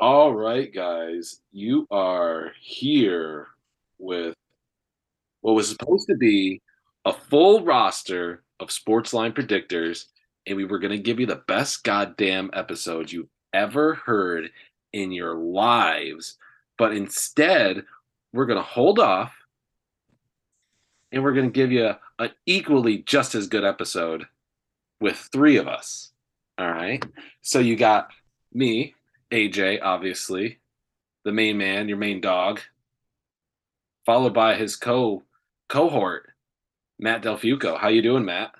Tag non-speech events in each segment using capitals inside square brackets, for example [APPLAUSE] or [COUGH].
All right, guys, you are here with what was supposed to be a full roster of sports line predictors, and we were going to give you the best goddamn episode you've ever heard in your lives. But instead, we're going to hold off and we're going to give you an equally just as good episode with three of us. All right. So you got me, AJ, obviously, the main man, your main dog, followed by his co cohort, Matt Del Fuco. How you doing, Matt?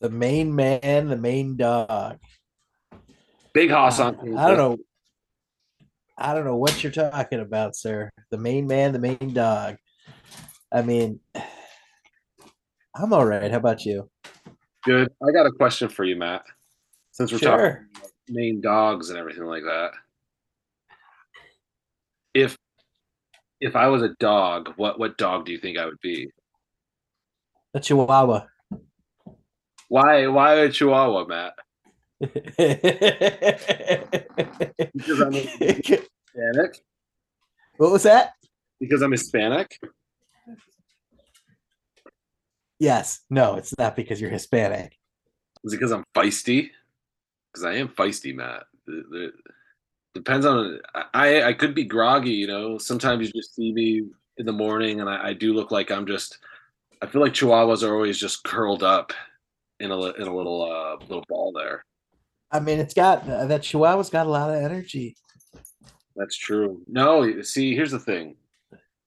The main man, the main dog. Big hoss uh, on. I don't know. I don't know what you're talking about, sir. The main man, the main dog. I mean, I'm all right. How about you? Good. I got a question for you, Matt. Since we're Sure. talking main dogs and everything like that. If if I was a dog, what what dog do you think I would be? A chihuahua. Why why a Chihuahua, Matt? Because I'm Hispanic. what was that? Because I'm Hispanic. Yes. No, it's not because you're Hispanic. Is it because I'm feisty? Because I am feisty, Matt. The- the- depends on. I I could be groggy. You know, sometimes you just see me in the morning, and I, I do look like I'm just. I feel like Chihuahuas are always just curled up in a in a little uh little ball there. I mean, it's got uh, that Chihuahua's got a lot of energy. That's true. No, see, here's the thing.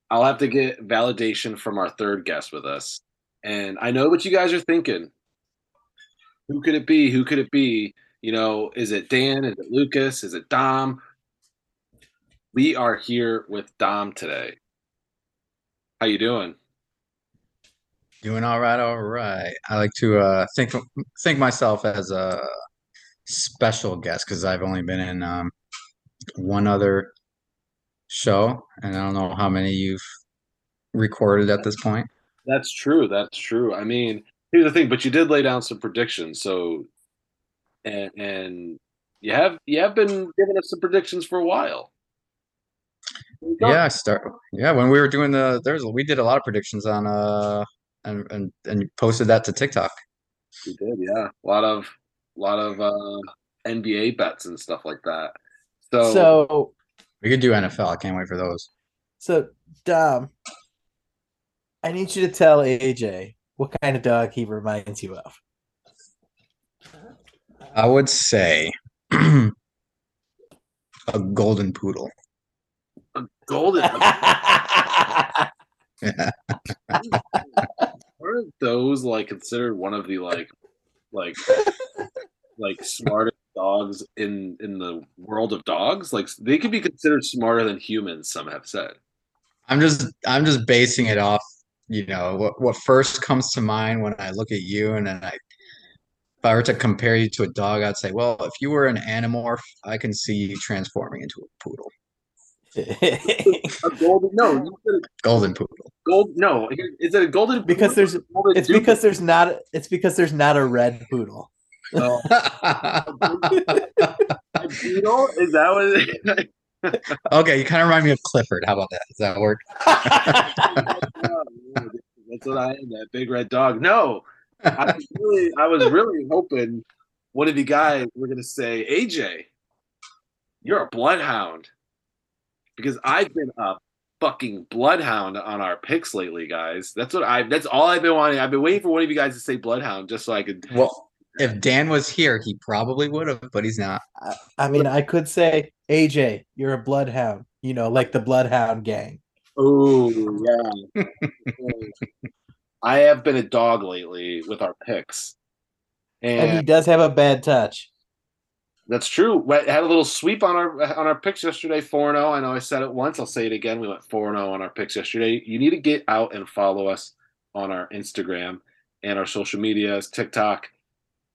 I'll have to get validation from our third guest with us. And I know what you guys are thinking. Who could it be? Who could it be? You know, is it Dan? Is it Lucas? Is it Dom? We are here with Dom today. How you doing? Doing all right, all right. I like to uh, think think myself as a special guest because I've only been in um, one other show, and I don't know how many you've recorded at this point. That's true. That's true. I mean, here's the thing, but you did lay down some predictions, so and and you have you have been giving us some predictions for a while. Yeah, I start. Yeah, when we were doing the there's we did a lot of predictions on uh and and and posted that to TikTok. We did, yeah. A lot of a lot of uh NBA bets and stuff like that. So, So, We could do NFL. I can't wait for those. so Dom, I need you to tell AJ what kind of dog he reminds you of. I would say [CLEARS THROAT] a golden poodle. A golden [LAUGHS] aren't those like considered one of the like like like smartest dogs in in the world of dogs? Like they could be considered smarter than humans, some have said. I'm just I'm just basing it off, you know, what what first comes to mind when I look at you and then I if I were to compare you to a dog, I'd say, well, if you were an animorph, I can see you transforming into a poodle. A [LAUGHS] golden no, you said a Golden poodle. gold no, is it a golden Because there's- golden it's doodle? because there's not it's because there's not a red poodle. No. Oh. [LAUGHS] A doodle? Is that what Okay, you kind of remind me of Clifford. How about that? Does that work? [LAUGHS] Oh, that's what I am, that big red dog. No, I was really, I was really hoping one of you guys were gonna say, AJ, you're a bloodhound, because I've been a fucking bloodhound on our picks lately, guys. That's what I. That's all I've been wanting. I've been waiting for one of you guys to say bloodhound, just so I could. Well, if Dan was here, he probably would have, but he's not. I- I mean, I could say AJ, you're a bloodhound. You know, like the bloodhound gang. Oh yeah. [LAUGHS] I have been a dog lately with our picks, And he does have a bad touch. That's true. We had a little sweep on our on our picks yesterday, four and zero. I know I said it once. I'll say it again. We went four and zero on our picks yesterday. You need to get out and follow us on our Instagram and our social medias, TikTok,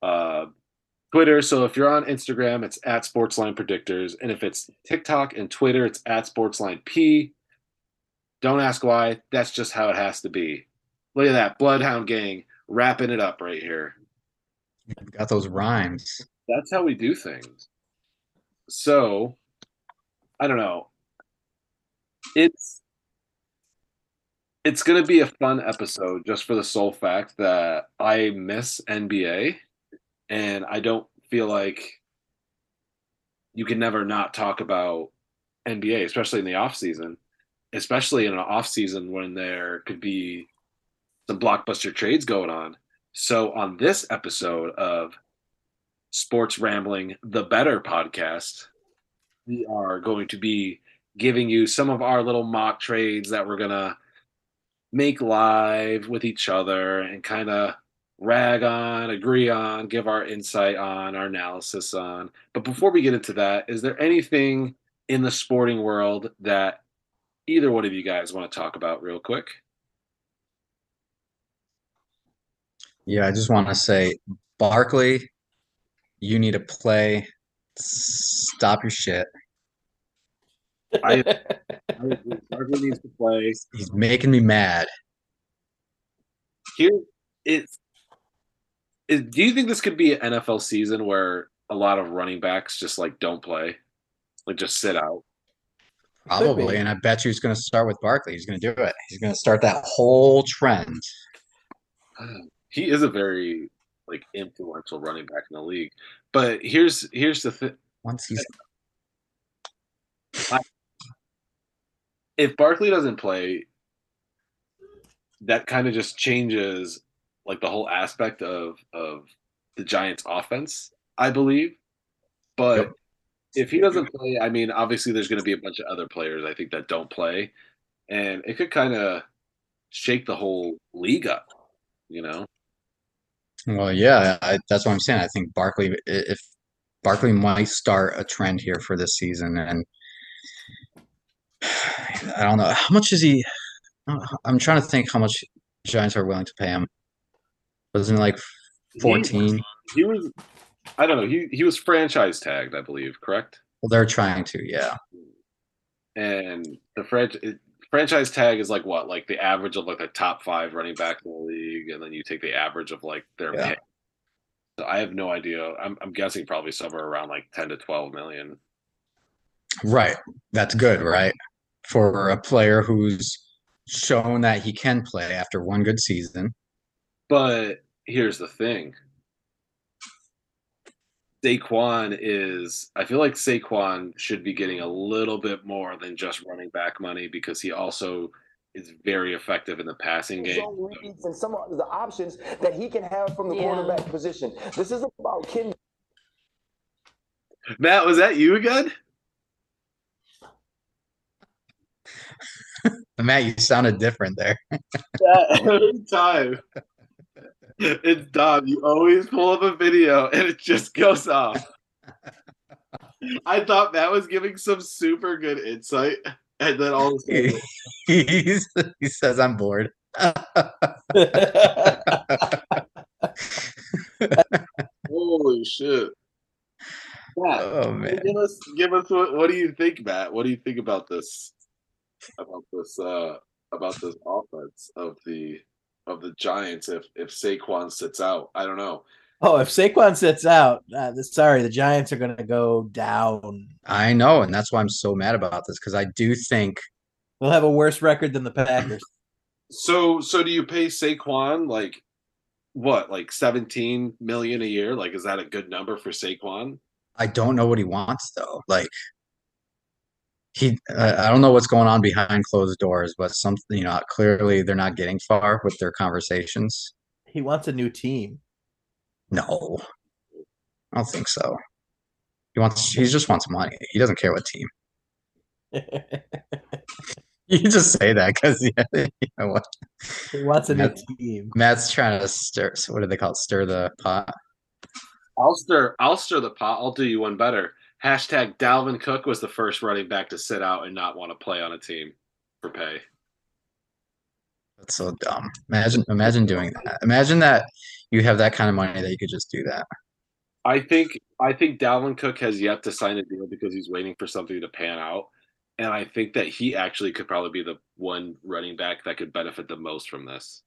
uh, Twitter. So if you're on Instagram, it's at Sportsline Predictors, and if it's TikTok and Twitter, it's at Sportsline P. Don't ask why. That's just how it has to be. Look at that Bloodhound Gang wrapping it up right here. Got those rhymes. That's how we do things. so I don't know. It's it's gonna be a fun episode just for the sole fact that I miss NBA and I don't feel like you can never not talk about NBA, especially in the off season, especially in an off season when there could be some blockbuster trades going on. So on this episode of Sports Rambling, the Better podcast, we are going to be giving you some of our little mock trades that we're gonna make live with each other and kind of rag on, agree on, give our insight on, our analysis on. But before we get into that, is there anything in the sporting world that either one of you guys want to talk about real quick? Yeah, I just want to say, Barkley, you need to play. Stop your shit. I, I [LAUGHS] agree. Barkley needs to play. He's making me mad. Here, it's. Is, do you think this could be an NFL season where a lot of running backs just like don't play, like just sit out? Probably, and I bet you he's going to start with Barkley. He's going to do it. He's going to start that whole trend. [SIGHS] He is a very like influential running back in the league. But here's here's the thing: Once he's if Barkley doesn't play, that kind of just changes like the whole aspect of of the Giants' offense, I believe. But Yep. if he doesn't play, I mean, obviously there's going to be a bunch of other players I think that don't play, and it could kind of shake the whole league up, you know. Well, yeah, I, that's what I'm saying. I think Barkley, if Barkley might start a trend here for this season, and [SIGHS] I don't know how much is he. I'm trying to think how much Giants are willing to pay him. Wasn't it like He- 14? He, was, I don't know. He he was franchise tagged, I believe, correct? Well, they're trying to, yeah. and the franchise franchise tag is like what like the average of like the top five running back in the league and then you take the average of like their Yeah. pay so i have no idea I'm, I'm guessing probably somewhere around like 10 to 12 million Right. That's good, right? For a player who's shown that he can play after one good season. but here's the thing Saquon is I feel like Saquon should be getting a little bit more than just running back money because he also is very effective in the passing game. zone reads and some of the options that he can have from the Yeah. quarterback position. This is about Ken Matt, was that you again? [LAUGHS] Matt, you sounded different there. [LAUGHS] every time. It's Dom. You always pull up a video and it just goes off. [LAUGHS] I thought Matt was giving some super good insight, and then all of a sudden, [LAUGHS] he says, I'm bored. [LAUGHS] holy shit! Matt, Oh, man. give us, give us what, what do you think, Matt? What do you think about this? About this? Uh, about this offense of the of the Giants? If if Saquon sits out, I don't know. Oh, if Saquon sits out, uh, the- sorry, the Giants are going to go down. I know, and that's why I'm so mad about this because I do think They'll have a worse record than the Packers. [CLEARS THROAT] So so do you pay Saquon like what, like 17 million a year? Like is that a good number for Saquon? I don't know what he wants though. Like he, I I don't know what's going on behind closed doors, but something you know, clearly they're not getting far with their conversations. He wants a new team. No, I don't think so. He wants, he just wants money. He doesn't care what team. [LAUGHS] You just say that because [LAUGHS] you know what? he wants a new team. Matt's trying to stir. What do they call it? Stir the pot. I'll stir I'll stir the pot. I'll do you one better. Hashtag Dalvin Cook was the first running back to sit out and not want to play on a team for pay. That's so dumb. Imagine, imagine doing that. Imagine that you have that kind of money that you could just do that. I think I think Dalvin Cook has yet to sign a deal because he's waiting for something to pan out. And I think that he actually could probably be the one running back that could benefit the most from this.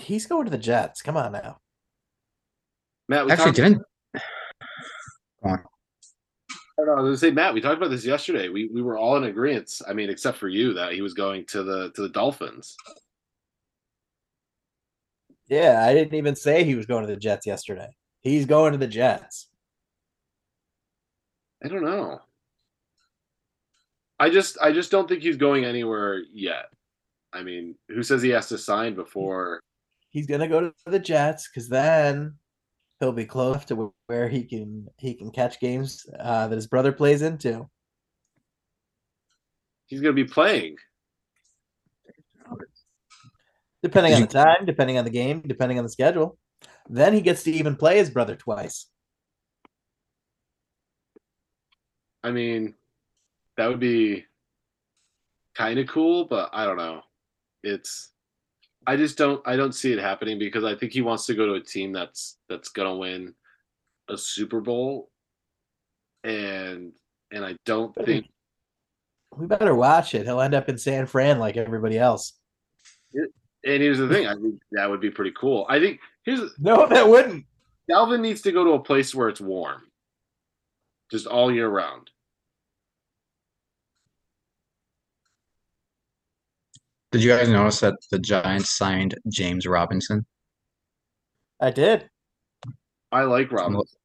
He's going to the Jets. Come on now. Matt, we Actually, talked- didn't. [SIGHS] Go on. I was gonna say, Matt, we talked about this yesterday. We we were all in agreement. I mean, except for you, that he was going to the to the Dolphins. Yeah, I didn't even say he was going to the Jets yesterday. He's going to the Jets. I don't know. I just I just don't think he's going anywhere yet. I mean, who says he has to sign before? He's gonna go to the Jets because then he'll be close to where he can he can catch games uh, that his brother plays into. He's going to be playing. Depending on the time, depending on the game, depending on the schedule. Then he gets to even play his brother twice. I mean, that would be kind of cool, but I don't know. It's I just don't I don't see it happening because I think he wants to go to a team that's that's gonna win a Super Bowl, and and I don't think We better watch it. He'll end up in San Fran like everybody else. And here's the thing, I think that would be pretty cool. I think here's No, that wouldn't. Dalvin needs to go to a place where it's warm, just all year round. Did you guys notice that the Giants signed James Robinson? I did. I like Robinson.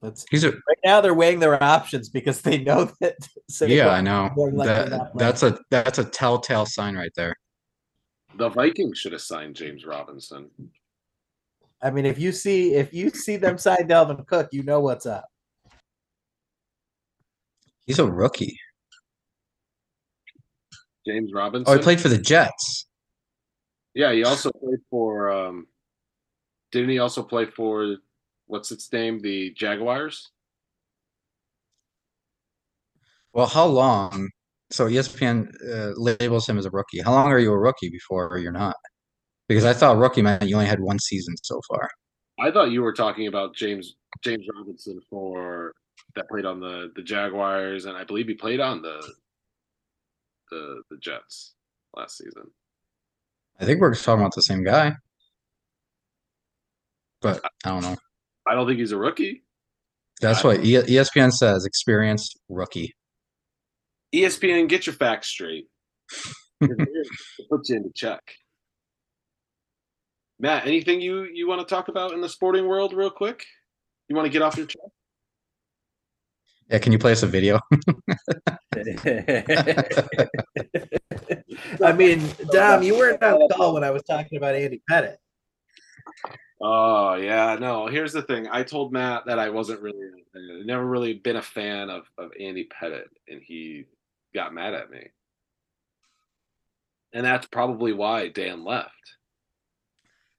That's He's a right now they're weighing their options because they know [LAUGHS] that. yeah, I know. more That, that's a that's a telltale sign right there. The Vikings should have signed James Robinson. I mean, if you see if you see them sign Dalvin Cook, you know what's up. He's a rookie. James Robinson. Oh, he played for the Jets. Yeah, he also played for. um Didn't he also play for what's its name? The Jaguars. Well, how long? So ESPN uh, labels him as a rookie. How long are you a rookie before you're not? Because I thought rookie meant you only had one season so far. I thought you were talking about James James Robinson for that played on the the Jaguars, and I believe he played on the the the Jets last season. I think we're just talking about the same guy. But I don't know. I don't think he's a rookie. That's what E- ESPN says. Experienced rookie. ESPN, get your facts straight. It puts you into check. Matt, anything you you want to talk about in the sporting world, real quick? You want to get off your chest? Yeah, can you play us a video? [LAUGHS] I mean, Dom, you weren't on call when I was talking about Andy Pettitte. Oh yeah, no. Here's the thing. I told Matt that I wasn't really, never really been a fan of of Andy Pettitte, and he got mad at me. And that's probably why Dan left.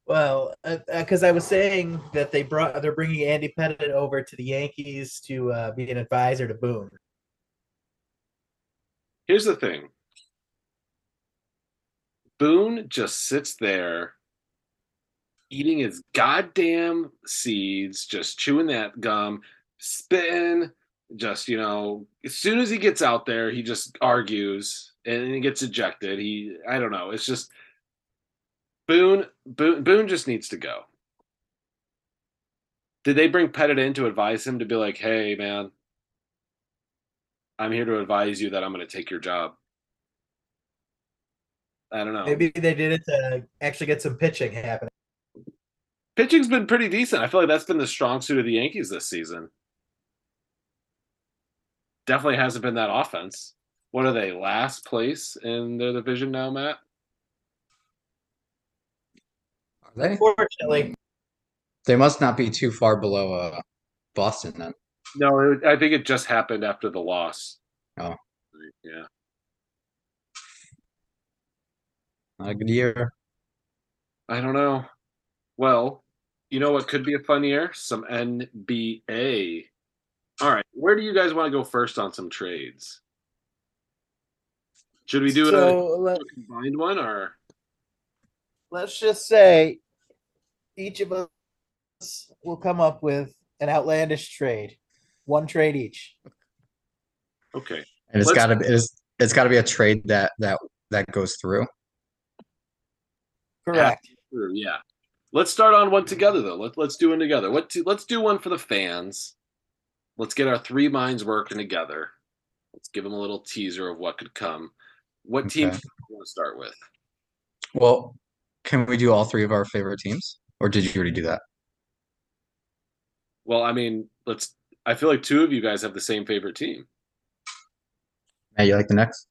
Well, because I was saying that they brought they're bringing Andy Pettitte over to the Yankees to uh, be an advisor to Boone. Here's the thing. Boone just sits there eating his goddamn seeds, just chewing that gum, spitting, just, you know, as soon as he gets out there, he just argues and he gets ejected. He I don't know. It's just Boone Boone Boone just needs to go. Did they bring Pettitte in to advise him to be like, hey man, I'm here to advise you that I'm going to take your job. I don't know. Maybe they did it to actually get some pitching happening. Pitching's been pretty decent. I feel like that's been the strong suit of the Yankees this season. Definitely hasn't been that offense. What are they? Last place in their division now, Matt? Are they? Unfortunately, They must not be too far below uh, Boston then. No, it, I think it just happened after the loss. Oh. Yeah. Not a good year. I don't know. Well, you know what could be a fun year? Some NBA. All right. Where do you guys want to go first on some trades? Should we do it so a, let, a combined one or? let's just say each of us will come up with an outlandish trade, one trade each. Okay. And it's Let's- gotta be it's, it's gotta be a trade that that that goes through. Correct. True, yeah. Let's start on one together though. Let, let's do one together. What to, let's do one for the fans. let's get our three minds working together. Let's give them a little teaser of what could come. What team Okay. do you want to start with? Well, can we do all three of our favorite teams? Or did you already do that? Well, I mean, let's. I feel like two of you guys have the same favorite team. Matt, you like the next?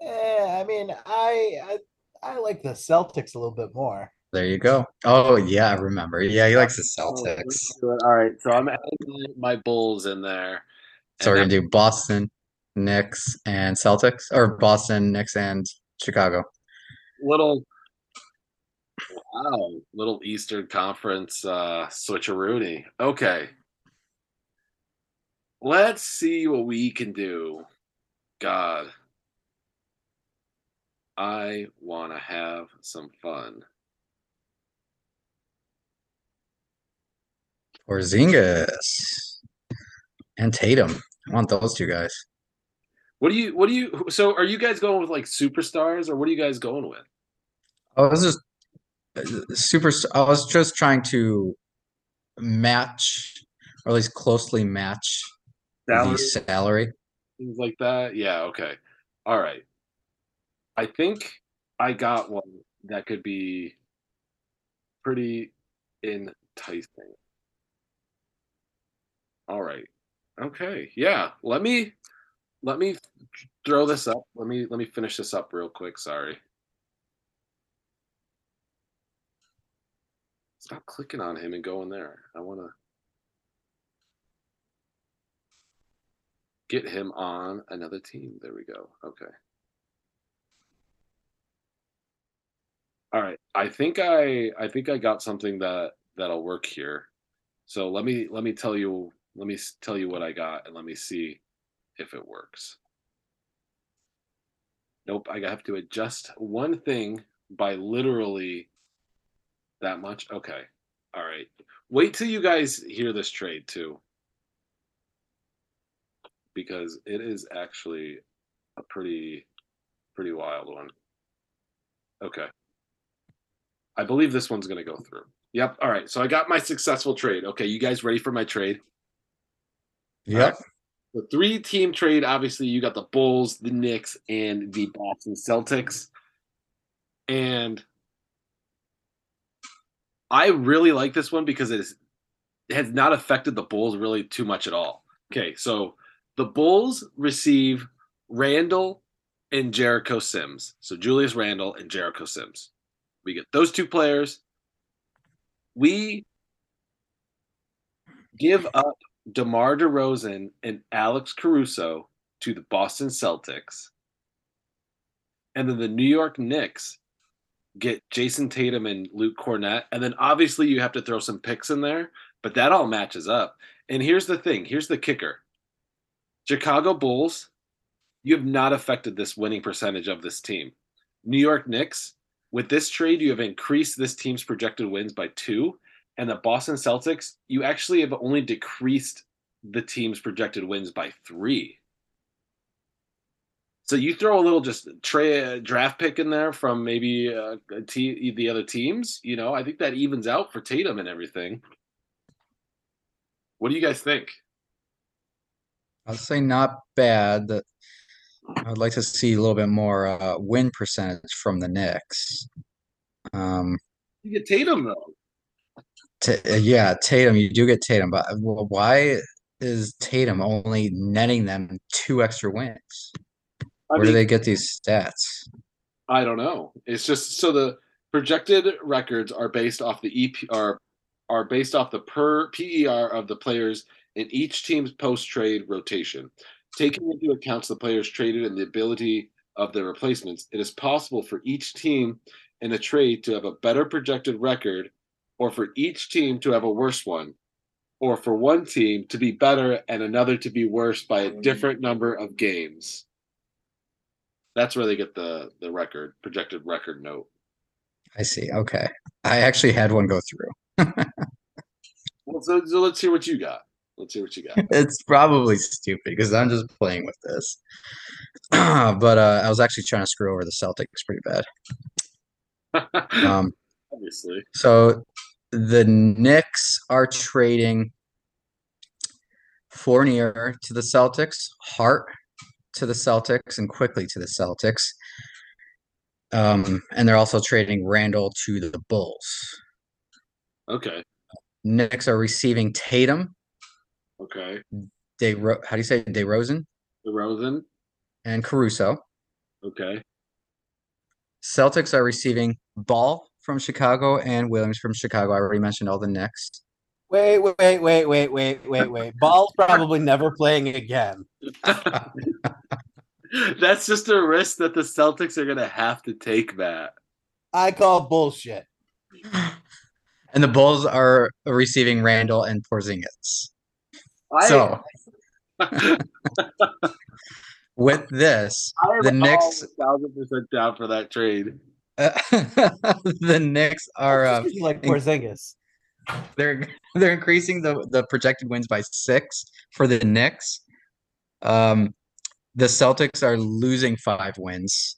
Yeah, I mean, I, I I like the Celtics a little bit more. There you go. Oh yeah, I remember. Yeah, he likes the Oh, Celtics. let's do it. All right, so I'm adding my Bulls in there. So we're gonna do Boston, Knicks, and Celtics, or Boston, Knicks, and Chicago. little wow little eastern conference uh switcheroony okay. Let's see what we can do. God. I want to have some fun. Porzingis and Tatum. I want those two guys. what do you what do you so are you guys going with like superstars or what are you guys going with? I was just uh, super. I was just trying to match, or at least closely match Salary? the salary. things like that yeah okay all right i think i got one that could be pretty enticing all right okay yeah let me let me throw this up let me let me finish this up real quick sorry stop clicking on him and going there. I want to get him on another team. There we go. Okay. All right. I think i i think i got something that that'll work here. So let me let me tell you let me tell you what i got and let me see if it works. Nope. I have to adjust one thing by literally that much okay all right wait till you guys hear this trade too because it is actually a pretty pretty wild one okay I believe this one's going to go through. Yep. All right. So I got my successful trade. Okay. You guys ready for my trade? Yep. The three team trade, obviously, you got the Bulls, the Knicks, and the Boston Celtics. And I really like this one because it, is, it has not affected the Bulls really too much at all. Okay. So the Bulls receive Randle and Jericho Sims. So Julius Randle and Jericho Sims. We get those two players. We give up DeMar DeRozan and Alex Caruso to the Boston Celtics. And then the New York Knicks get Jayson Tatum and Luke Kornet. And then obviously you have to throw some picks in there, but that all matches up. And here's the thing here's the kicker Chicago Bulls, you have not affected this winning percentage of this team. New York Knicks, with this trade, you have increased this team's projected wins by two. And the Boston Celtics, you actually have only decreased the team's projected wins by three. So you throw a little just tra- draft pick in there from maybe uh, te- the other teams. You know, I think that evens out for Tatum and everything. What do you guys think? I'd say not bad. That I'd like to see a little bit more uh, win percentage from the Knicks. Um, You get Tatum though. Ta- uh, yeah, Tatum, you do get Tatum, but uh, why is Tatum only netting them two extra wins? I Where do they get these stats? I don't know. It's just so the projected records are based off the EP are are based off the per PER of the players in each team's post trade rotation. Taking into account the players traded and the ability of their replacements, it is possible for each team in a trade to have a better projected record, or for each team to have a worse one, or for one team to be better and another to be worse by a mm. different number of games. That's where they get the the record projected record note. I see. Okay. I actually had one go through. Well, so, so let's hear what you got. Let's hear what you got. [LAUGHS] It's probably stupid because I'm just playing with this. [CLEARS THROAT] but uh, I was actually trying to screw over the Celtics pretty bad. [LAUGHS] Um, Obviously, so the Knicks are trading Fournier to the Celtics, Hart to the Celtics, and Quickley to the Celtics. Um, and they're also trading Randle to the Bulls. Okay. Knicks are receiving Tatum, Okay. De Ro- how do you say DeRozan DeRozan. and Caruso. Okay. Celtics are receiving Ball from Chicago and Williams from Chicago. I already mentioned all the Knicks. Wait, wait, wait, wait, wait, wait, wait, wait. Ball's probably never playing again. [LAUGHS] That's just a risk that the Celtics are gonna have to take, Matt. I call bullshit. And the Bulls are receiving Randle and Porzingis. I, So [LAUGHS] with this, I the Knicks- thousand percent down for that trade. [LAUGHS] the Knicks are uh, Just like in- Porzingis. They're [LAUGHS] they're increasing the the projected wins by six for the Knicks. Um, the Celtics are losing five wins,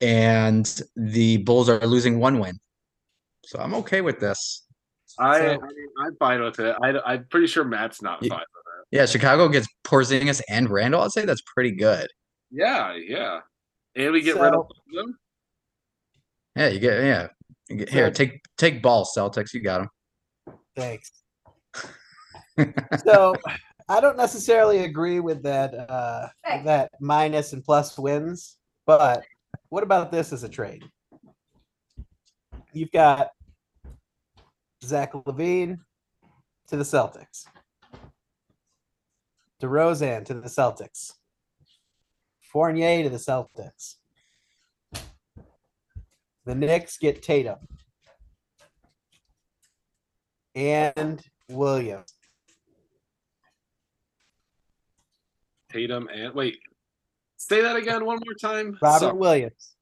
and the Bulls are losing one win. So I'm okay with this. I, So- I mean, I'm fine with it. I, I'm pretty sure Matt's not fine. Yeah, Chicago gets Porzingis and Randle. I'd say that's pretty good. Yeah, yeah. And we get rid of them. Yeah, you get yeah. Get, here, take take ball, Celtics. You got them. Thanks. so I don't necessarily agree with that uh with that minus and plus wins, but what about this as a trade? You've got Zach LaVine to the Celtics. DeRozan to the Celtics. Fournier to the Celtics. The Knicks get Tatum and Williams. Tatum and wait. Say that again one more time. Robert So, Williams.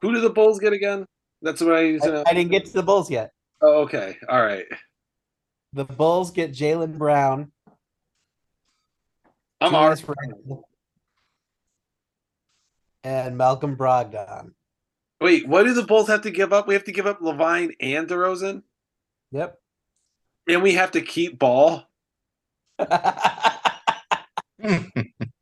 who do the Bulls get again? That's what I need to I, know. I didn't get to the Bulls yet. Oh, okay. All right. The Bulls get Jaylen Brown. I'm already. Randle, And Malcolm Brogdon. Wait, what do the Bulls have to give up? We have to give up Levine and DeRozan, Yep. and we have to keep Ball. [LAUGHS]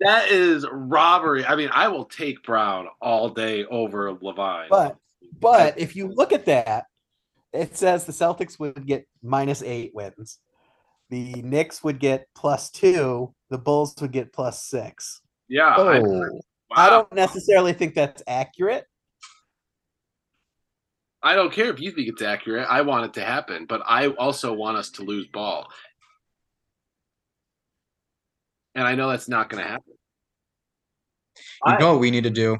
That is robbery. I mean, I will take Brown all day over LaVine. but but if you look at that, it says the Celtics would get minus eight wins. The Knicks would get plus two. The Bulls would get plus six. yeah, I, Oh, wow. I don't necessarily think that's accurate. I don't care if you think it's accurate. I want it to happen, but I also want us to lose Ball, and I know that's not going to happen. you know what we need to do?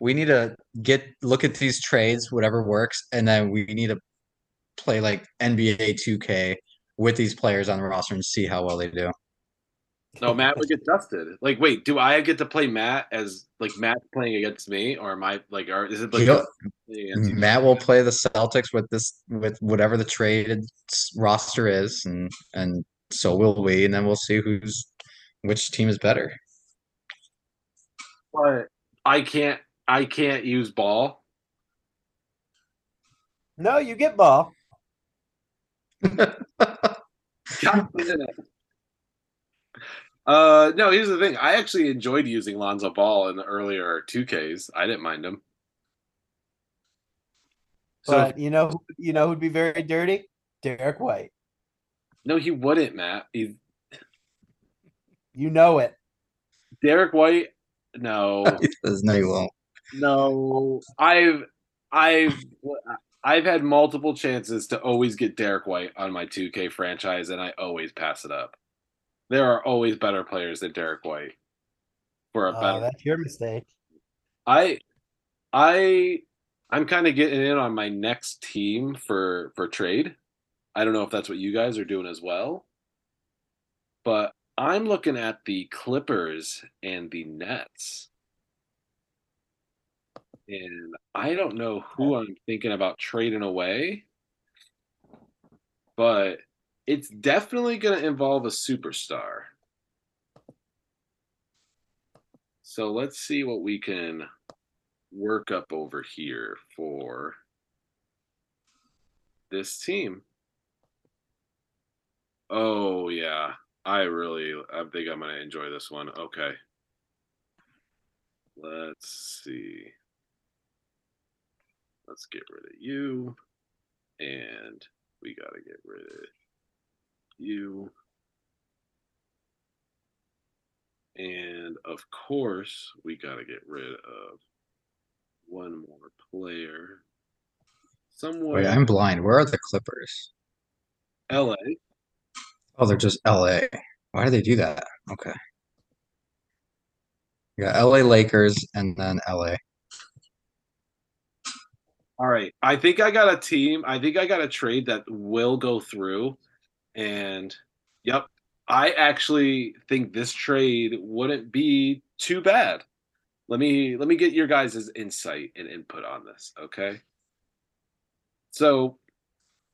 We need to get look at these trades, whatever works, and then we need to play like NBA 2K with these players on the roster and see how well they do. No, Matt would get dusted. Like, wait, do I get to play Matt as like Matt playing against me, or am I like, or is it like He'll- playing against each Matt will play the Celtics with this with whatever the traded roster is, and and so will we, and then we'll see who's which team is better. But I can't. I can't use ball. No, you get ball. [LAUGHS] God damn it. Uh, no. Here's the thing. I actually enjoyed using Lonzo Ball in the earlier two Ks. I didn't mind him. So But you know, who- you know who'd be very dirty? Derrick White. no, he wouldn't, Matt. He, You know it. Derrick White. No, [LAUGHS] no, you won't. no. I've, I've, I've had multiple chances to always get Derrick White on my 2K franchise, and I always pass it up. There are always better players than Derrick White for a Oh, better that's your mistake. I I I'm kind of getting in on my next team for for trade. I don't know if that's what you guys are doing as well. But I'm looking at the Clippers and the Nets. And I don't know who I'm thinking about trading away. But it's definitely going to involve a superstar. So let's see what we can work up over here for this team. Oh yeah. I really, I think I'm gonna enjoy this one. Okay. Let's see. Let's get rid of you. And we gotta get rid of you. And of course, we gotta get rid of one more player. Somewhere Wait, I'm blind. Where are the Clippers? LA. Oh, they're just LA. Why do they do that? Okay. Yeah, LA Lakers and then LA. All right. I think I got a team. I think I got a trade that will go through. And yep, I actually think this trade wouldn't be too bad. Let me let me get your guys' insight and input on this, okay? So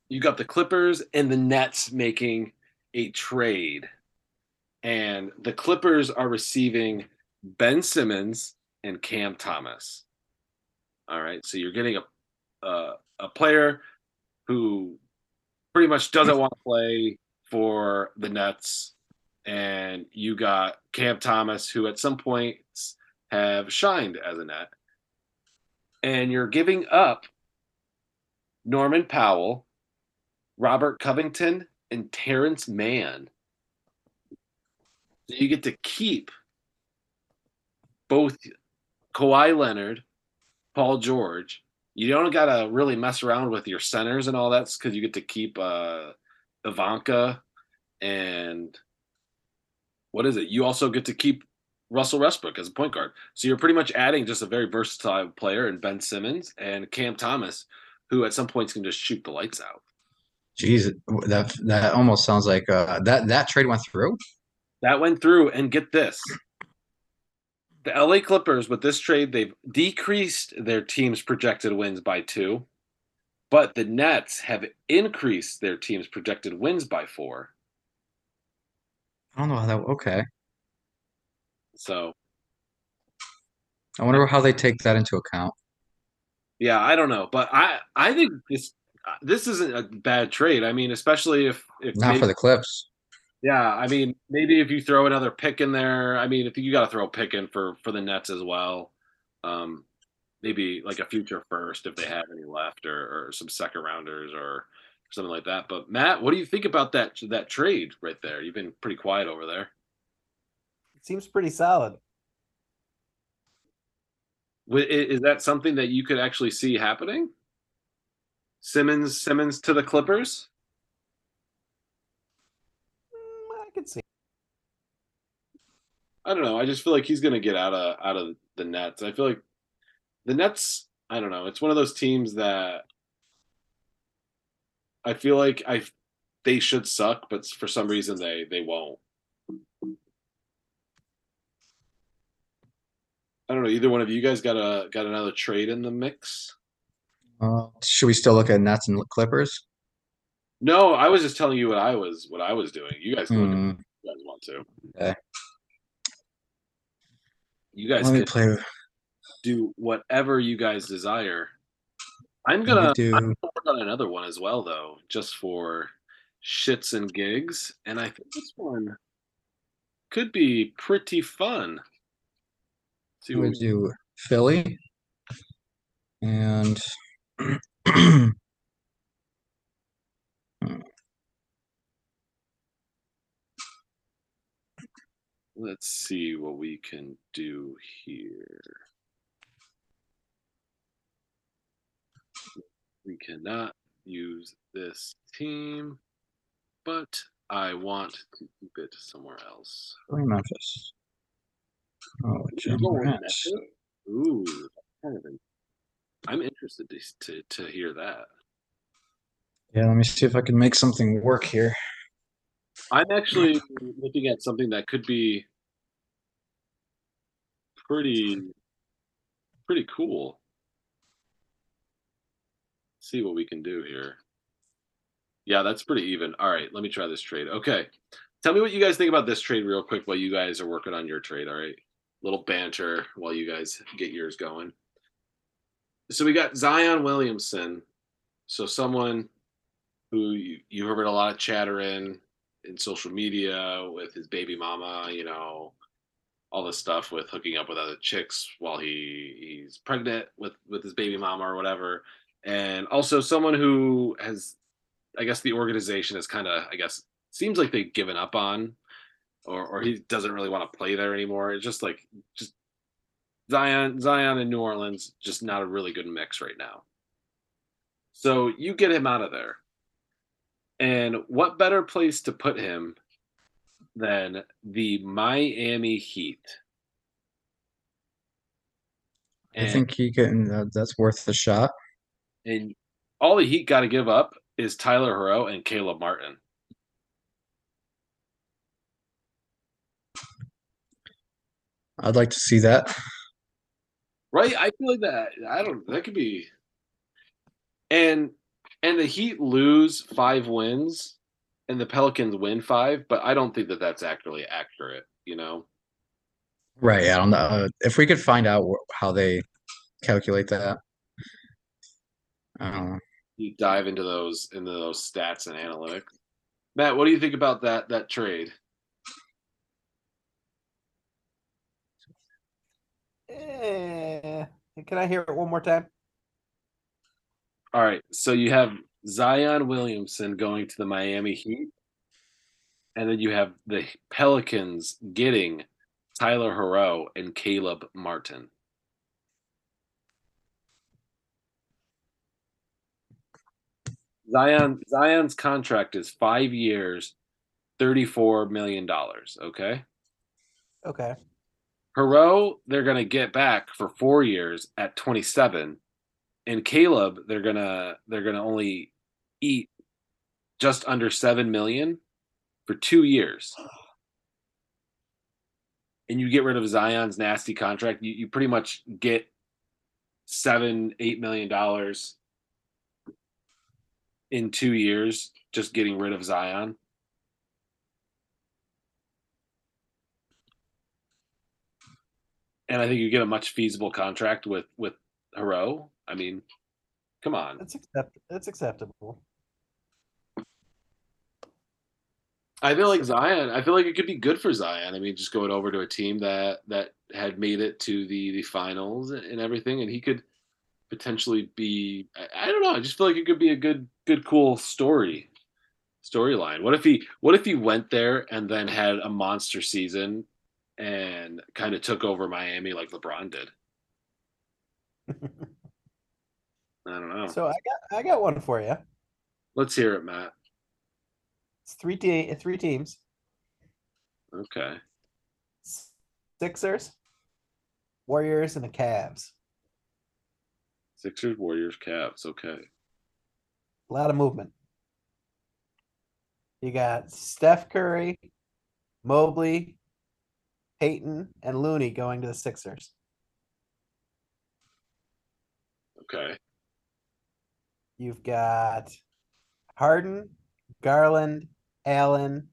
you got the Clippers and the Nets making a trade. And the Clippers are receiving Ben Simmons and Cam Thomas. All right. So you're getting a uh, a player who pretty much doesn't want to play for the Nets, and you got Cam Thomas, who at some points have shined as a net, and you're giving up Norman Powell, Robert Covington, and Terance Mann. So you get to keep both Kawhi Leonard, Paul George. You don't gotta really mess around with your centers and all that because you get to keep uh, Ivanka and what is it? You also get to keep Russell Westbrook as a point guard. So you're pretty much adding just a very versatile player in Ben Simmons and Cam Thomas, who at some points can just shoot the lights out. Jeez, that that almost sounds like uh, that that trade went through. That went through, and get this. The LA Clippers, with this trade, they've decreased their team's projected wins by two, but the Nets have increased their team's projected wins by four. I don't know how that. Okay, So, I wonder how they take that into account. yeah, I don't know, but I I think this this isn't a bad trade. I mean, especially if if Not maybe- for the Clips. Yeah, I mean, maybe if you throw another pick in there, I mean, I think you got to throw a pick in for for the Nets as well. Um, maybe like a future first if they have any left, or, or some second rounders or something like that. But Matt, what do you think about that that trade right there? You've been pretty quiet over there. It seems pretty solid. Is that something that you could actually see happening? Simmons, Simmons to the Clippers. Mm, I could see. I don't know. I just feel like he's going to get out of out of the Nets. I feel like the Nets. I don't know. It's one of those teams that I feel like I they should suck, but for some reason they they won't. I don't know. Either one of you guys got a got another trade in the mix? Uh, should we still look at Nets and Clippers? No, I was just telling you what I was what I was doing. You guys can look at Hmm, you guys want to. Okay. You guys let me play. do whatever you guys desire. I'm gonna do. I'm gonna work on another one as well, though, just for shits and gigs. And I think this one could be pretty fun. See what gonna we, do Philly and [CLEARS THROAT] [CLEARS THROAT] let's see what we can do here. We cannot use this team, but I want to keep it somewhere else. Memphis. Oh, Jim You're going with Grant. Memphis? Ooh, kind of an- I'm interested to, to to hear that. Yeah, let me see if I can make something work here. I'm actually looking at something that could be pretty pretty cool. See what we can do here. Yeah, that's pretty even. All right, let me try this trade. Okay. Tell me what you guys think about this trade real quick while you guys are working on your trade, all right? Little banter while you guys get yours going. So we got Zion Williamson. So someone who you, you heard a lot of chatter in in social media with his baby mama, you know, all this stuff with hooking up with other chicks while he he's pregnant with with his baby mama or whatever. And also someone who has I guess the organization is kind of I guess seems like they've given up on or or he doesn't really want to play there anymore. It's just like just Zion Zion in New Orleans just not a really good mix right now. So you get him out of there. And what better place to put him than the Miami Heat? I think he can. Uh, that's worth the shot. and all the Heat got to give up is Tyler Herro and Caleb Martin. I'd like to see that. Right? I feel like that I don't that could be and and the Heat lose 5 wins and the Pelicans win 5, but I don't think that that's actually accurate, you know. Right. I don't know uh, if we could find out wh- how they calculate that. I don't know. You dive into those into those stats and analytics. Matt, what do you think about that that trade? Eh, can I hear it one more time? All right, so you have Zion Williamson going to the Miami Heat, and then you have the Pelicans getting Tyler Herro and Caleb Martin. Zion Zion's contract is five years, thirty-four million dollars. Okay. Okay. Herro, they're gonna get back for four years at 27, and Caleb, they're gonna they're gonna only eat just under seven million for two years. And you get rid of Zion's nasty contract, you, you pretty much get seven, eight million dollars in two years just getting rid of Zion. and I think you get a much feasible contract with with Herro. I mean, come on. That's accept. That's acceptable. I feel like Zion. I feel like it could be good for Zion. I mean, just going over to a team that that had made it to the the finals and everything, and he could potentially be. I, I don't know. I just feel like it could be a good, good, cool story storyline. What if he? What if he went there and then had a monster season and kind of took over Miami like LeBron did? [LAUGHS] I don't know. So I got I got one for you. Let's hear it, Matt. It's three te- three teams. Okay. Sixers, Warriors, and the Cavs. Sixers, Warriors, Cavs. Okay. A lot of movement. You got Steph Curry, Mobley, Peyton, and Looney going to the Sixers. Okay. You've got Harden, Garland, Allen,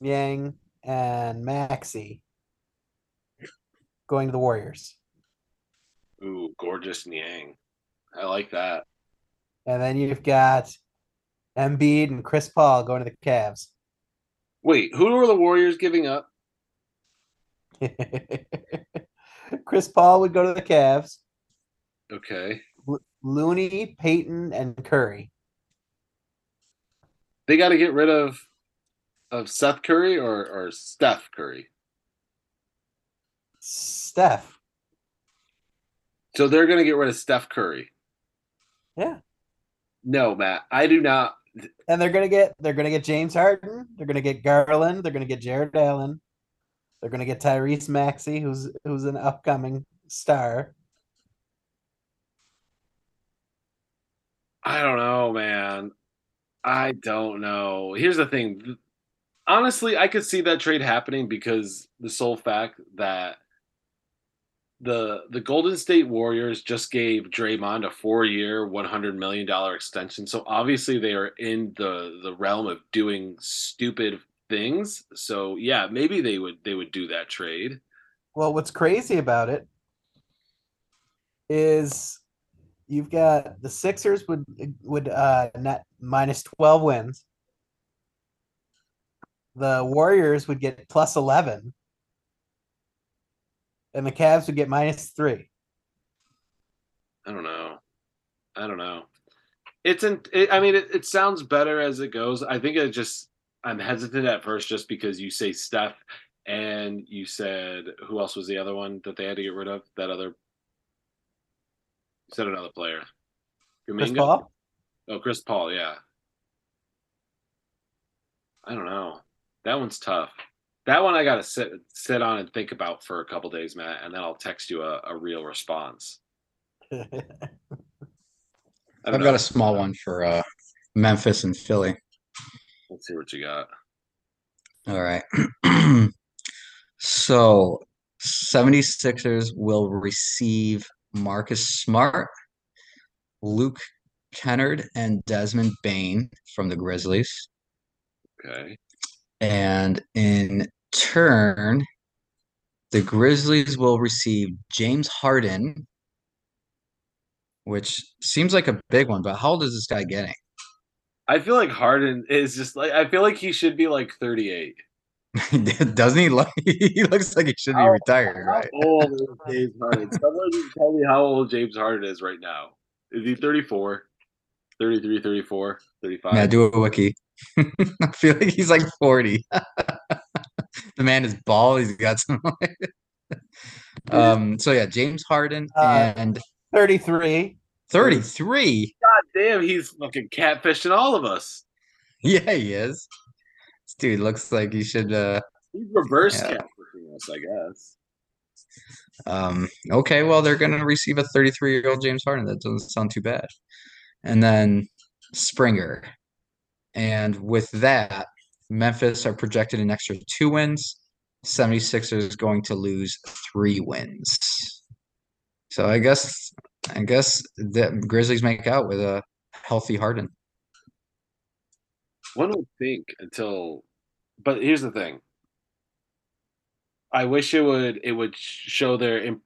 Niang, and Maxey going to the Warriors. Ooh, gorgeous Niang. I like that. And then you've got Embiid and Chris Paul going to the Cavs. Wait, who are the Warriors giving up? [LAUGHS] Chris Paul would go to the Cavs. Okay. Lo- Looney, Peyton, and Curry. They got to get rid of of Seth Curry or or Steph Curry. Steph. So they're going to get rid of Steph Curry. Yeah. No, Matt. I do not. And they're gonna get they're gonna get James Harden, they're gonna get Garland, they're gonna get Jarrett Allen, they're gonna get Tyrese Maxey, who's who's an upcoming star. I don't know, man. I don't know. Here's the thing. Honestly, I could see that trade happening because the sole fact that the the Golden State Warriors just gave Draymond a four-year, one hundred million dollar extension. So obviously they are in the the realm of doing stupid things. So yeah, maybe they would they would do that trade. Well, what's crazy about it is you've got the Sixers would would uh net minus 12 wins. the Warriors would get plus eleven. And the Cavs would get minus three. I don't know. I don't know. It's in. It, I mean, it, it sounds better as it goes. I think it just. I'm hesitant at first, just because you say Steph, and you said who else was the other one that they had to get rid of? That other. You said another player. Chris Paul? Oh, Chris Paul. Yeah. I don't know. That one's tough. That one I gotta sit sit on and think about for a couple days, Matt, and then I'll text you a, a real response. [LAUGHS] I I've don't got a small one for uh Memphis and Philly. Let's see what you got. All right. [CLEARS THROAT] So 76ers will receive Marcus Smart, Luke Kennard, and Desmond Bane from the Grizzlies. Okay. And in turn, the Grizzlies will receive James Harden, which seems like a big one, but how old is this guy getting? I feel like Harden is just like I feel like he should be like 38. [LAUGHS] Doesn't he look [LAUGHS] he looks like he should be How- retired, right? How old is [LAUGHS] James Harden? Someone tell me how old James Harden is right now. Is he 34? 33, 34, 35? Yeah, do a wiki. I feel like he's like 40. the man is bald. He's got some. um. So yeah, James Harden Uh, and Thirty-three. 33. God damn, he's fucking catfishing all of us. Yeah, he is. Dude looks like he should. Uh. He's reverse Yeah. catfishing us, I guess. Um. Okay. Well, they're gonna receive a 33 year old James Harden. That doesn't sound too bad. And then Springer, and with that, Memphis are projected an extra two wins. 76ers going to lose three wins. So I guess I guess the Grizzlies make out with a healthy Harden. One would think until, but here's the thing. I wish it would it would show their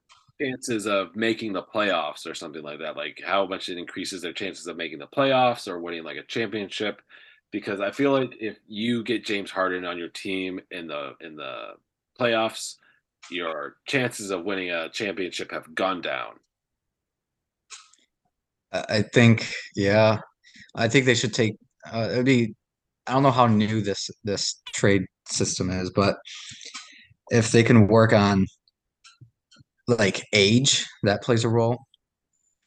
chances of making the playoffs or something like that, like how much it increases their chances of making the playoffs or winning like a championship. Because I feel like if you get James Harden on your team in the in the playoffs, your chances of winning a championship have gone down. I think yeah, I think they should take. Uh, it'd be I don't know how new this this trade system is, but if they can work on like age, that plays a role.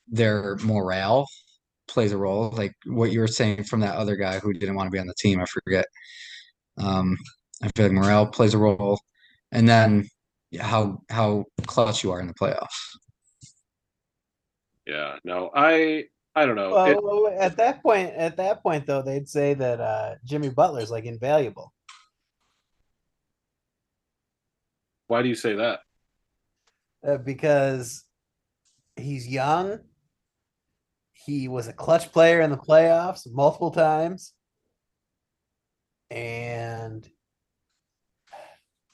Their morale plays a role. Like what you were saying from that other guy who didn't want to be on the team, I forget. Um, I feel like morale plays a role, and then how how clutch you are in the playoffs. Yeah, no, I I don't know. It- at that point, at that point though, they'd say that uh Jimmy Butler's like invaluable. why do you say that? uh, because he's young. He was a clutch player in the playoffs multiple times. And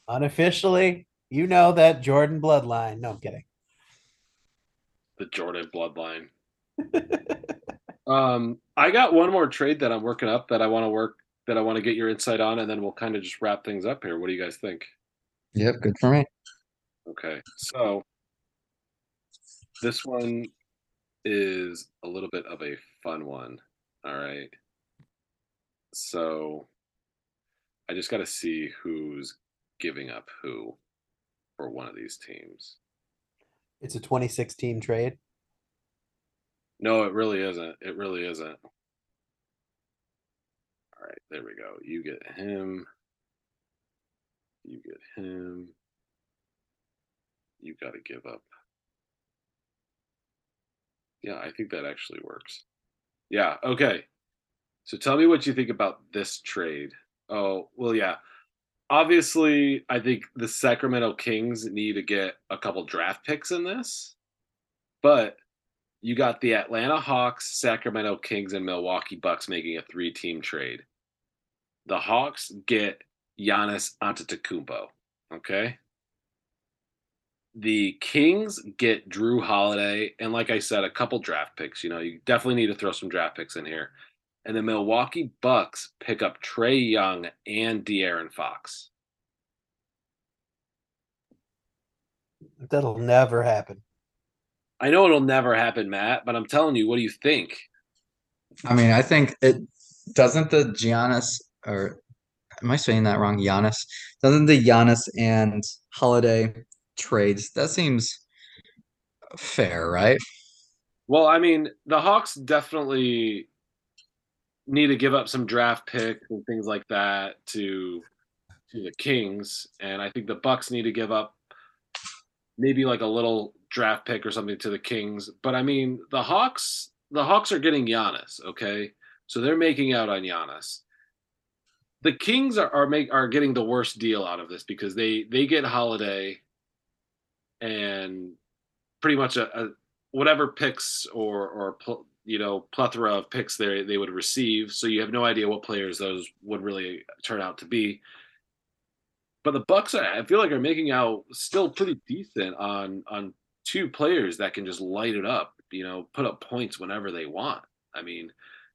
unofficially, you know that Jordan bloodline. No, I'm kidding. the Jordan bloodline. Um, I got one more trade that I'm working up that I want to work that I want to get your insight on, and then we'll kind of just wrap things up here. What do you guys think? Yep, good for me. Okay, so this one is a little bit of a fun one. All right. So I just got to see who's giving up who for one of these teams. It's a 2016 trade. No, it really isn't. It really isn't. All right, there we go. You get him. You get him. You got to give up. Yeah, I think that actually works. Yeah, okay. So tell me what you think about this trade. Oh, well, yeah. Obviously, I think the Sacramento Kings need to get a couple draft picks in this. But you got the Atlanta Hawks, Sacramento Kings, and Milwaukee Bucks making a three-team trade. The Hawks get Giannis Antetokounmpo. Okay. The Kings get Jrue Holiday, and like I said, a couple draft picks. You know, you definitely need to throw some draft picks in here. and the Milwaukee Bucks pick up Trae Young and De'Aaron Fox. That'll never happen. I know it'll never happen, Matt, but I'm telling you, what do you think? I mean, I think it doesn't the Giannis or am I saying that wrong? Giannis doesn't the Giannis and Holiday trades that seems fair, right? Well, I mean, the Hawks definitely need to give up some draft picks and things like that to to the Kings, and I think the Bucks need to give up maybe like a little draft pick or something to the Kings. But I mean, the Hawks the Hawks are getting Giannis, okay? So they're making out on Giannis. The Kings are are make are getting the worst deal out of this because they they get Holiday and pretty much a, a whatever picks or or pl- you know plethora of picks they they would receive. So you have no idea what players those would really turn out to be. But the Bucks, are, I feel like, are making out still pretty decent on on two players that can just light it up. You know, put up points whenever they want. I mean,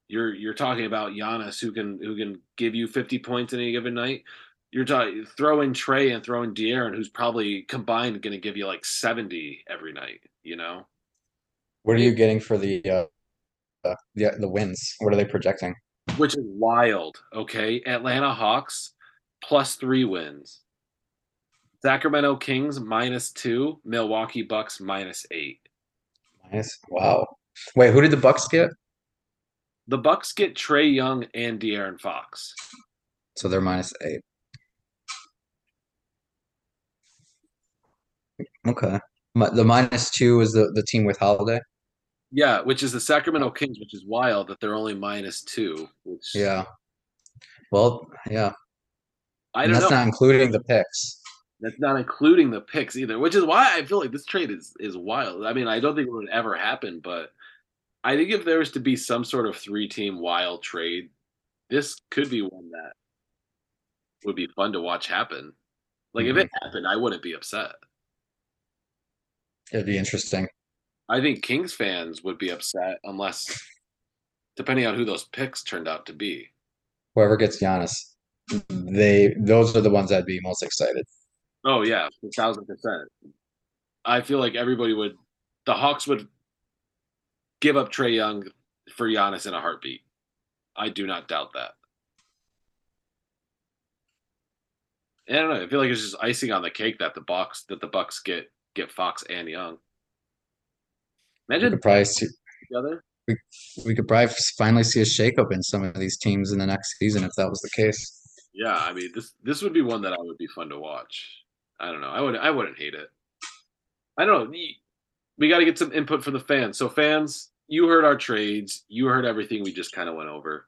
you're you're talking about Giannis who can who can give you 50 points in any given night. You're talking throw in Trae and throwing De'Aaron, who's probably combined going to give you like 70 every night. You know. What are you getting for the uh, uh the the wins? What are they projecting? which is wild. Okay, Atlanta Hawks plus three wins. Sacramento Kings minus two. Milwaukee Bucks minus eight. Minus wow. Wait, who did the Bucks get? The Bucks get Trae Young and De'Aaron Fox. So they're minus eight. Okay. The minus two is the, the team with Holiday. Yeah, which is the Sacramento Kings, which is wild that they're only minus two. Which Yeah. Well, yeah. I And don't that's know. not including the picks. That's not including the picks either, which is why I feel like this trade is is wild. I mean, I don't think it would ever happen, but I think if there was to be some sort of three team wild trade, this could be one that would be fun to watch happen. Like if it mm-hmm. happened, I wouldn't be upset. It'd be interesting. I think Kings fans would be upset unless depending on who those picks turned out to be. Whoever gets Giannis, they those are the ones I'd be most excited. Oh yeah, a thousand percent. I feel like everybody would the Hawks would give up Trae Young for Giannis in a heartbeat. I do not doubt that. And I don't know. I feel like it's just icing on the cake that the Bucks that the Bucks get get Fox and Young. We Imagine could probably see, together. we could probably finally see a shakeup in some of these teams in the next season if that was the case. Yeah, I mean this this would be one that I would be fun to watch. I don't know. I would I wouldn't hate it. I don't know. We- got to get some input from the fans. So fans, you heard our trades. You heard everything we just kind of went over.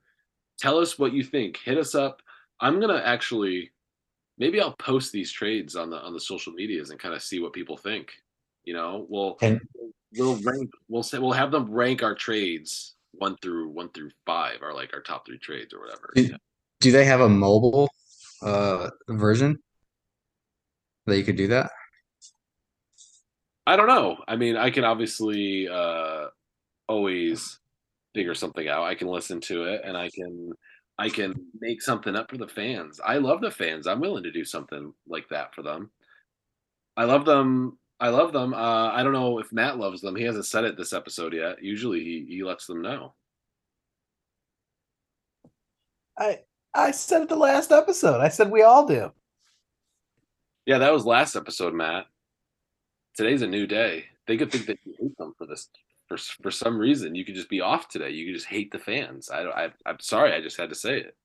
Tell us what you think. Hit us up. I'm gonna actually maybe I'll post these trades on the on the social medias and kind of see what people think. You know, we'll And we'll rank. We'll say we'll have them rank our trades one through one through five, or like our top three trades or whatever. Do they have a mobile uh version that you could do that? I don't know. I mean, I can obviously uh always figure something out. I can listen to it and I can I can make something up for the fans. I love the fans. I'm willing to do something like that for them. I love them. I love them. Uh I don't know if Matt loves them. He hasn't said it this episode yet. Usually he he lets them know. I I said it the last episode. I said we all do. Yeah, that was last episode, Matt. Today's a new day. They could think that you hate them for this for for some reason. You could just be off today. You could just hate the fans. I, I I'm sorry. I just had to say it.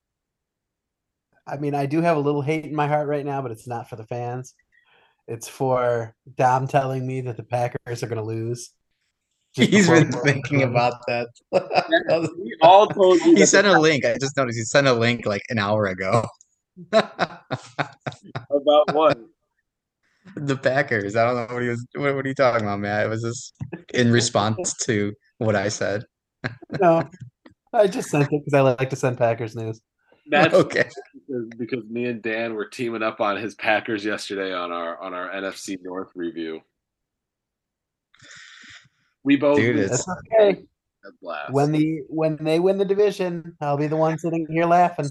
I mean, I do have a little hate in my heart right now, but it's not for the fans. It's for Dom telling me that the Packers are going to lose. Just He's been thinking [LAUGHS] about that. We all told you. [LAUGHS] he sent the- a link. I just noticed he sent a link like an hour ago. [LAUGHS] about what? the Packers. I don't know what he was. What, what are you talking about, man? It was just in response to what I said. No, I just sent it because I like to send Packers news. That's okay. because, because me and Dan were teaming up on his Packers yesterday on our on our NFC North review. We both Dude, it's- That's okay. Dead. When the when they win the division, I'll be the one sitting here laughing.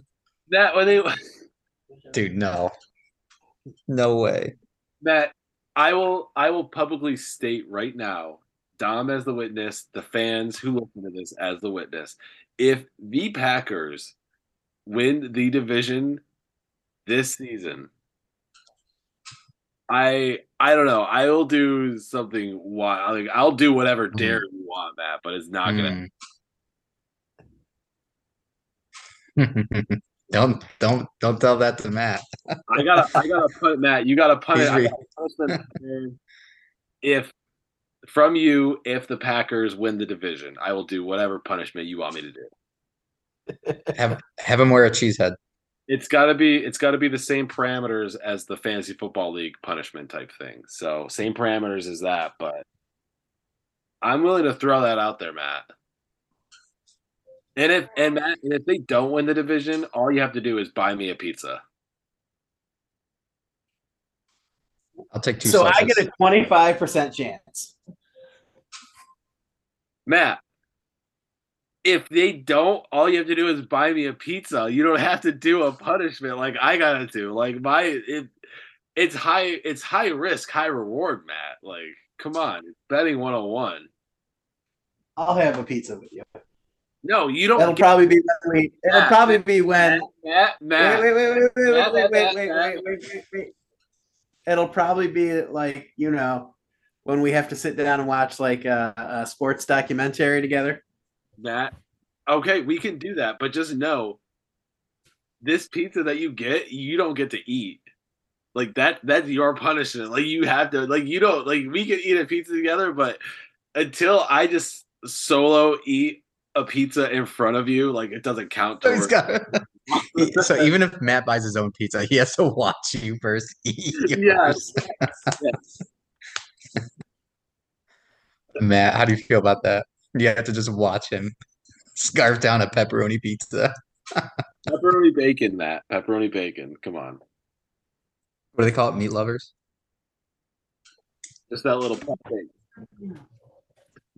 That when they [LAUGHS] Dude, no. No way. Matt, I will I will publicly state right now, Dom as the witness, the fans who listen to this as the witness. If the Packers win the division this season, I I don't know. I will do something wild. Like I'll do whatever Mhm. dare you want, Matt, but it's not gonna. Mm. [LAUGHS] don't don't don't tell that to Matt. I gotta I gotta put Matt. You gotta put it. Re- gotta if from you, if the Packers win the division, I will do whatever punishment you want me to do. [LAUGHS] Have have him wear a cheese head. It's gotta be it's gotta be the same parameters as the fantasy football league punishment type thing. So same parameters as that, but I'm willing to throw that out there, Matt. And if and Matt, and if they don't win the division, all you have to do is buy me a pizza. I'll take two So I get a twenty five percent chance. Matt, if they don't, all you have to do is buy me a pizza. You don't have to do a punishment like I gotta do. Like my it, it's high, it's high risk, high reward, Matt. Like, come on, it's betting 101. I'll have a pizza with you. No, you don't. That'll probably be when we. It'll probably be when. Matt, Matt. Wait, wait, wait, wait, wait, Matt, wait, wait, Matt, wait, wait, wait, wait, wait, wait. It'll probably be like you know when we have to sit down and watch like a, a sports documentary together. Matt. Okay, we can do that, but just know this pizza that you get, you don't get to eat. Like that that's your punishment. Like you have to like you don't like we can eat a pizza together, but until I just solo eat a pizza in front of you, like it doesn't count So, he's towards got- [LAUGHS] [LAUGHS] so even if Matt buys his own pizza, he has to watch you first eat. yours. Yes. yes. [LAUGHS] Matt, how do you feel about that? You have to just watch him scarf down a pepperoni pizza. [LAUGHS] Pepperoni bacon, Matt. Pepperoni bacon. Come on. What do they call it? Meat lovers? Just that little thing.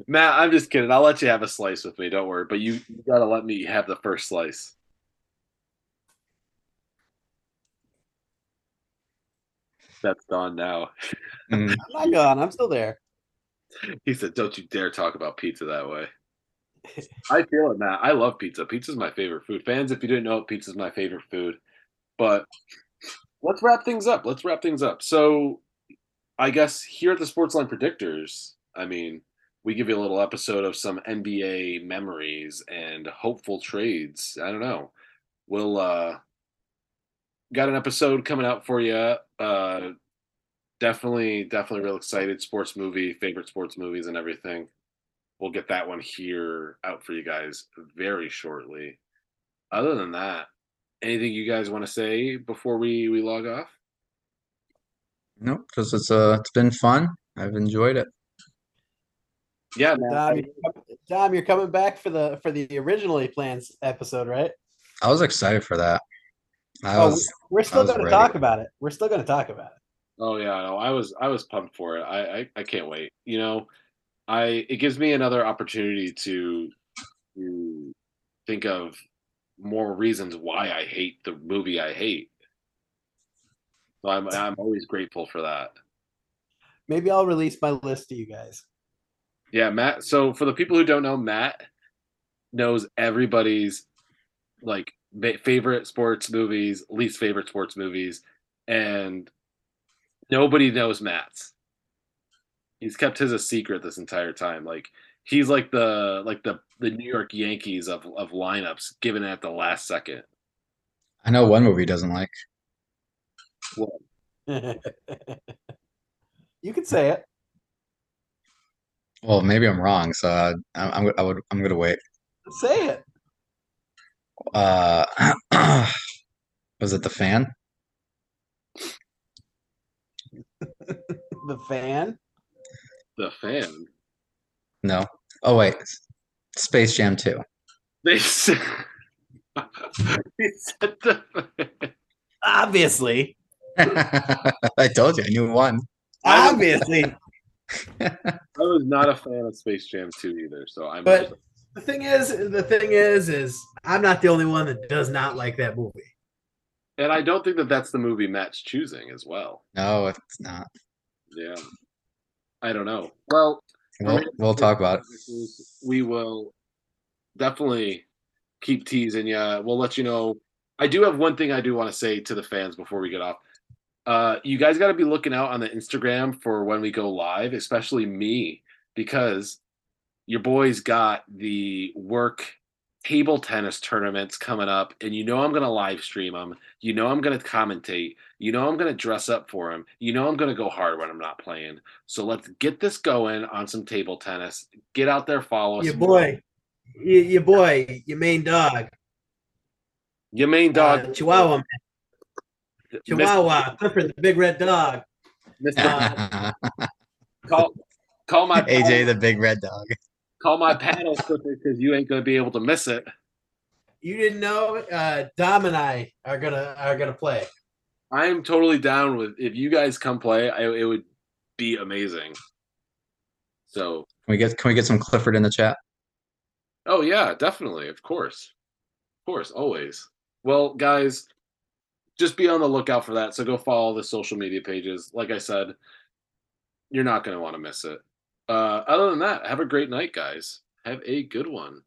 Matt, I'm just kidding. I'll let you have a slice with me. Don't worry. But you, you gotta let me have the first slice. That's gone now. Mm. [LAUGHS] I'm not gone. I'm still there. [LAUGHS] He said, "Don't you dare talk about pizza that way." [LAUGHS] I feel it, Matt. I love pizza. Pizza's my favorite food. Fans, if you didn't know, pizza's my favorite food. But let's wrap things up. Let's wrap things up. So, I guess here at the Sportsline Predictors, I mean, we give you a little episode of some NBA memories and hopeful trades. I don't know. We'll uh got an episode coming out for you. Uh definitely definitely real excited sports movie, favorite sports movies and everything. We'll get that one here out for you guys very shortly. Other than that, anything you guys want to say before we we log off? Nope, because it's uh it's been fun. I've enjoyed it. Yeah, man. Dom, you're, Dom, you're coming back for the for the originally planned episode, right? I was excited for that. I Oh, was We're still going to talk about it. We're still going to talk about it. Oh yeah, no, I was I was pumped for it. I, I I can't wait. You know, I it gives me another opportunity to to think of more reasons why I hate the movie I hate. So I'm I'm always grateful for that. Maybe I'll release my list to you guys. Yeah, Matt. So for the people who don't know, Matt knows everybody's like favorite sports movies, least favorite sports movies, and nobody knows Matt's. He's kept his a secret this entire time. Like he's like the like the the New York Yankees of of lineups, given it at the last second. I know one movie he doesn't like. [LAUGHS] you can say it. Well, maybe I'm wrong, so uh, I'm I'm I would I'm gonna wait. Say it. Uh, [CLEARS THROAT] was it the fan? The fan. The fan. No. Oh wait, Space Jam 2. They said, [LAUGHS] he said the fan. Obviously. [LAUGHS] I told you, I knew one. Obviously. [LAUGHS] I was not a fan of Space Jam 2 either, so I'm But- The thing is, the thing is, is I'm not the only one that does not like that movie. And I don't think that that's the movie Matt's choosing as well. No, it's not. Yeah. I don't know. Well, We'll, we'll talk about it. We will definitely keep teasing you. We'll let you know. I do have one thing I do want to say to the fans before we get off. Uh, you guys got to be looking out on the Instagram for when we go live, especially me, because your boys got the work table tennis tournaments coming up, and you know I'm going to live stream them. You know I'm going to commentate. You know I'm going to dress up for them. You know I'm going to go hard when I'm not playing. So let's get this going on some table tennis. Get out there, follow us. Your boy, your, your boy, your main dog, Your main dog, uh, Chihuahua, man. Mr. Chihuahua, Clifford, the big red dog. Mr. Uh, [LAUGHS] call, call my AJ paddle, the big red dog. Call my [LAUGHS] paddle because you ain't going to be able to miss it. You didn't know uh, Dom and I are gonna are gonna play. I am totally down with if you guys come play. I, it would be amazing. So, Can we get can we get some Clifford in the chat? oh yeah, definitely, of course, of course, always. Well, guys, just be on the lookout for that. So go follow the social media pages. Like I said, you're not going to want to miss it. Uh, other than that, have a great night, guys. Have a good one.